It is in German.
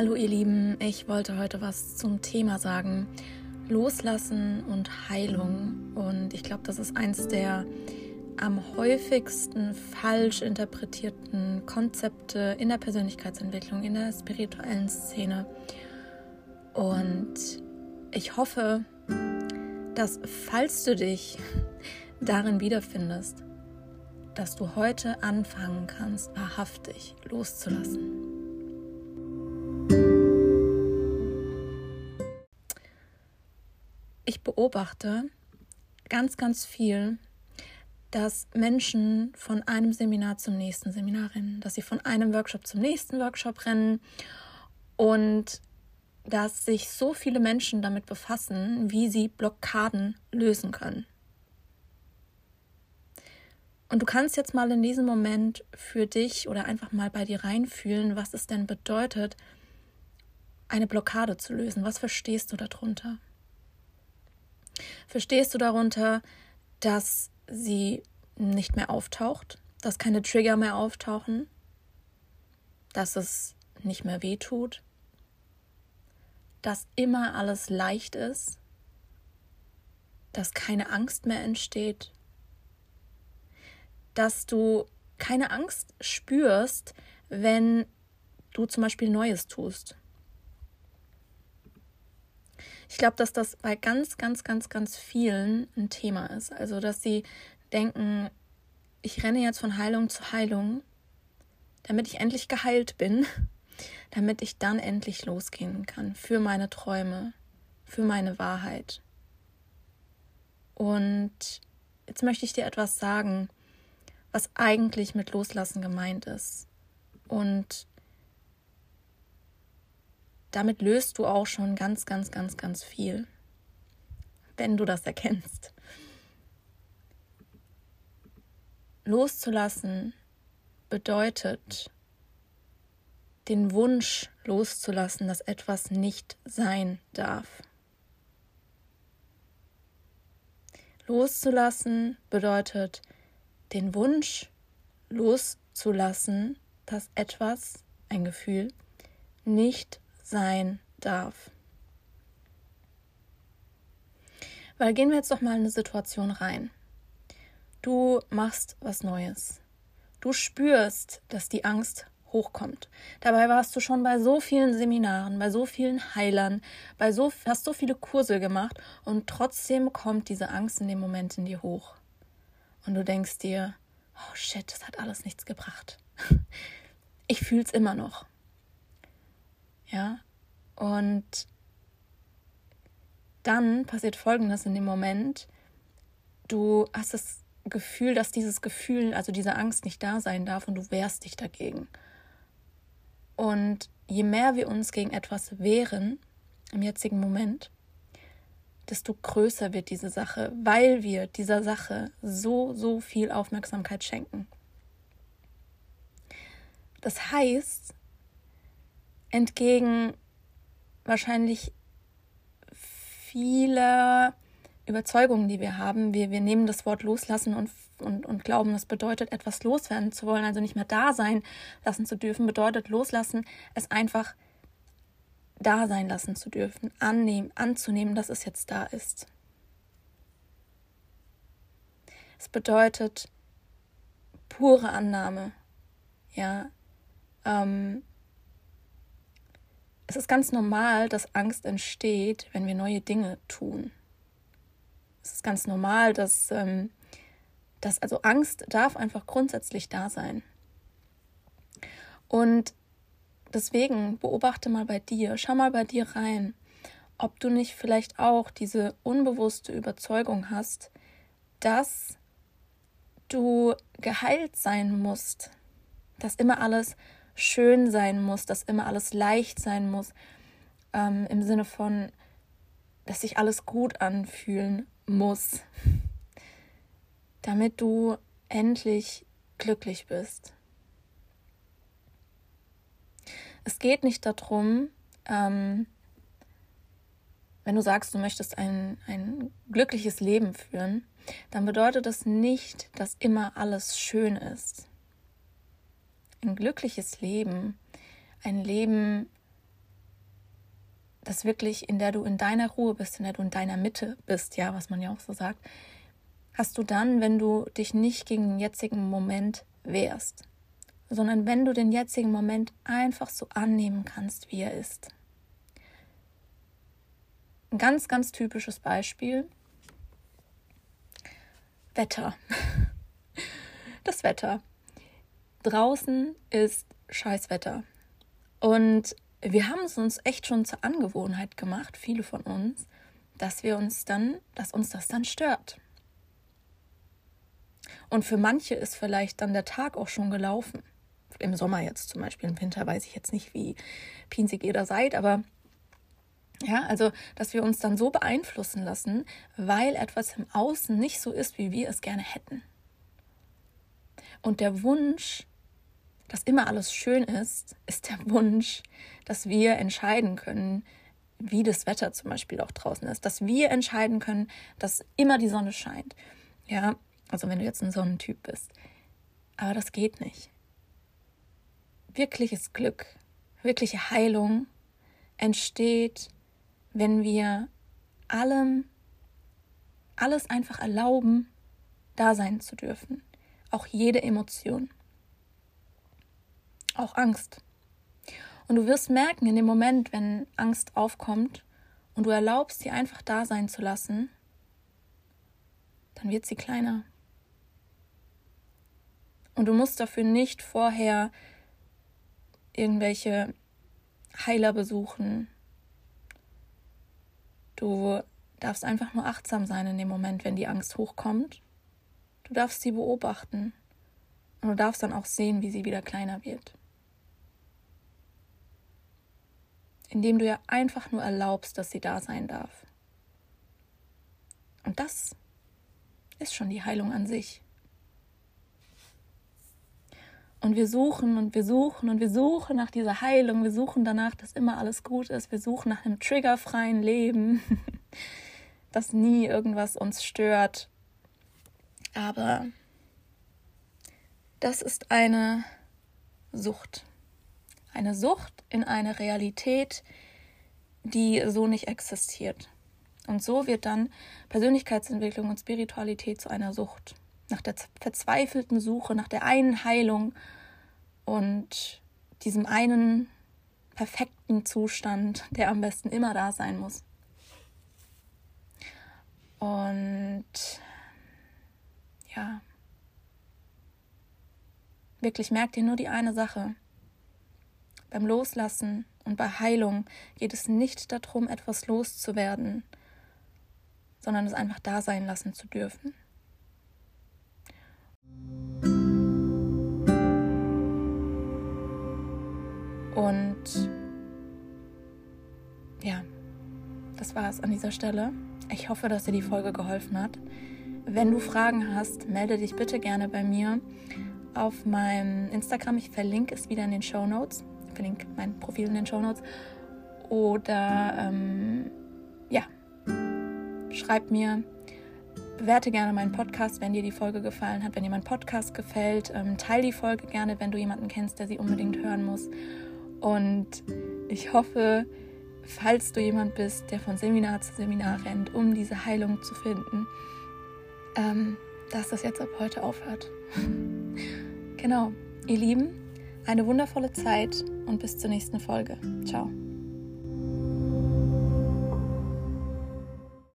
Hallo ihr Lieben, ich wollte heute was zum Thema sagen. Loslassen und Heilung. Und ich glaube, das ist eins der am häufigsten falsch interpretierten Konzepte in der Persönlichkeitsentwicklung, in der spirituellen Szene. Und ich hoffe, dass falls du dich darin wiederfindest, dass du heute anfangen kannst, wahrhaftig loszulassen. Ich beobachte ganz, ganz viel, dass Menschen von einem Seminar zum nächsten Seminar rennen, dass sie von einem Workshop zum nächsten Workshop rennen und dass sich so viele Menschen damit befassen, wie sie Blockaden lösen können. Und du kannst jetzt mal in diesem Moment für dich oder einfach mal bei dir reinfühlen, was es denn bedeutet, eine Blockade zu lösen. Was verstehst du darunter? Verstehst du darunter, dass sie nicht mehr auftaucht, dass keine Trigger mehr auftauchen, dass es nicht mehr weh tut, dass immer alles leicht ist, dass keine Angst mehr entsteht, dass du keine Angst spürst, wenn du zum Beispiel Neues tust. Ich glaube, dass das bei ganz, ganz, ganz, ganz vielen ein Thema ist. Also, dass sie denken, ich renne jetzt von Heilung zu Heilung, damit ich endlich geheilt bin, damit ich dann endlich losgehen kann für meine Träume, für meine Wahrheit. Und jetzt möchte ich dir etwas sagen, was eigentlich mit Loslassen gemeint ist. Und damit löst du auch schon ganz, ganz, ganz, ganz viel, wenn du das erkennst. Loszulassen bedeutet, den Wunsch loszulassen, dass etwas nicht sein darf. Loszulassen bedeutet, den Wunsch loszulassen, dass etwas, ein Gefühl, nicht sein darf. Weil gehen wir jetzt doch mal in eine Situation rein. Du machst was Neues. Du spürst, dass die Angst hochkommt. Dabei warst du schon bei so vielen Seminaren, bei so vielen Heilern, bei so hast so viele Kurse gemacht und trotzdem kommt diese Angst in dem Moment in dir hoch. Und du denkst dir, oh shit, das hat alles nichts gebracht. Ich fühl's immer noch. Ja, und dann passiert Folgendes in dem Moment. Du hast das Gefühl, dass dieses Gefühl, also diese Angst nicht da sein darf und du wehrst dich dagegen. Und je mehr wir uns gegen etwas wehren im jetzigen Moment, desto größer wird diese Sache, weil wir dieser Sache so, so viel Aufmerksamkeit schenken. Das heißt, entgegen wahrscheinlich viele Überzeugungen, die wir haben. Wir, wir nehmen das Wort loslassen und, und, und glauben, das bedeutet, etwas loswerden zu wollen, also nicht mehr da sein lassen zu dürfen, bedeutet loslassen, es einfach da sein lassen zu dürfen, annehmen, anzunehmen, dass es jetzt da ist. Es bedeutet pure Annahme, ja, ähm, es ist ganz normal, dass Angst entsteht, wenn wir neue Dinge tun. Es ist ganz normal, dass, ähm, dass also Angst darf einfach grundsätzlich da sein. Und deswegen beobachte mal bei dir, schau mal bei dir rein, ob du nicht vielleicht auch diese unbewusste Überzeugung hast, dass du geheilt sein musst, dass immer alles schön sein muss, dass immer alles leicht sein muss, ähm, im Sinne von, dass sich alles gut anfühlen muss, damit du endlich glücklich bist. Es geht nicht darum, ähm, wenn du sagst, du möchtest ein, ein glückliches Leben führen, dann bedeutet das nicht, dass immer alles schön ist ein glückliches Leben, ein Leben, das wirklich, in der du in deiner Ruhe bist, in der du in deiner Mitte bist, ja, was man ja auch so sagt, hast du dann, wenn du dich nicht gegen den jetzigen Moment wehrst, sondern wenn du den jetzigen Moment einfach so annehmen kannst, wie er ist. Ein ganz, ganz typisches Beispiel. Wetter. Das Wetter. Draußen ist Scheißwetter. Und wir haben es uns echt schon zur Angewohnheit gemacht, viele von uns, dass wir uns dann, dass uns das dann stört. Und für manche ist vielleicht dann der Tag auch schon gelaufen. Im Sommer jetzt zum Beispiel, im Winter weiß ich jetzt nicht, wie pinzig ihr da seid, aber ja, also, dass wir uns dann so beeinflussen lassen, weil etwas im Außen nicht so ist, wie wir es gerne hätten. Und der Wunsch, dass immer alles schön ist, ist der Wunsch, dass wir entscheiden können, wie das Wetter zum Beispiel auch draußen ist, dass wir entscheiden können, dass immer die Sonne scheint. Ja, also wenn du jetzt ein Sonnentyp bist. Aber das geht nicht. Wirkliches Glück, wirkliche Heilung entsteht, wenn wir allem, alles einfach erlauben, da sein zu dürfen. Auch jede Emotion. Auch Angst. Und du wirst merken, in dem Moment, wenn Angst aufkommt und du erlaubst, sie einfach da sein zu lassen, dann wird sie kleiner. Und du musst dafür nicht vorher irgendwelche Heiler besuchen. Du darfst einfach nur achtsam sein in dem Moment, wenn die Angst hochkommt. Du darfst sie beobachten. Und du darfst dann auch sehen, wie sie wieder kleiner wird. Indem du ihr einfach nur erlaubst, dass sie da sein darf. Und das ist schon die Heilung an sich. Und wir suchen und wir suchen und wir suchen nach dieser Heilung. Wir suchen danach, dass immer alles gut ist. Wir suchen nach einem triggerfreien Leben, dass nie irgendwas uns stört. Aber das ist eine Sucht. Eine Sucht in eine Realität, die so nicht existiert. Und so wird dann Persönlichkeitsentwicklung und Spiritualität zu einer Sucht nach der verzweifelten Suche, nach der einen Heilung und diesem einen perfekten Zustand, der am besten immer da sein muss. Und ja, wirklich merkt ihr nur die eine Sache. Beim Loslassen und bei Heilung geht es nicht darum, etwas loszuwerden, sondern es einfach da sein lassen zu dürfen. Und ja, das war es an dieser Stelle. Ich hoffe, dass dir die Folge geholfen hat. Wenn du Fragen hast, melde dich bitte gerne bei mir auf meinem Instagram. Ich verlinke es wieder in den Show Notes. Verlinke mein Profil in den Show Notes. Oder ähm, ja, schreib mir, bewerte gerne meinen Podcast, wenn dir die Folge gefallen hat. Wenn dir mein Podcast gefällt, ähm, teile die Folge gerne, wenn du jemanden kennst, der sie unbedingt hören muss. Und ich hoffe, falls du jemand bist, der von Seminar zu Seminar rennt, um diese Heilung zu finden, ähm, dass das jetzt ab heute aufhört. genau, ihr Lieben, eine wundervolle Zeit und bis zur nächsten Folge. Ciao.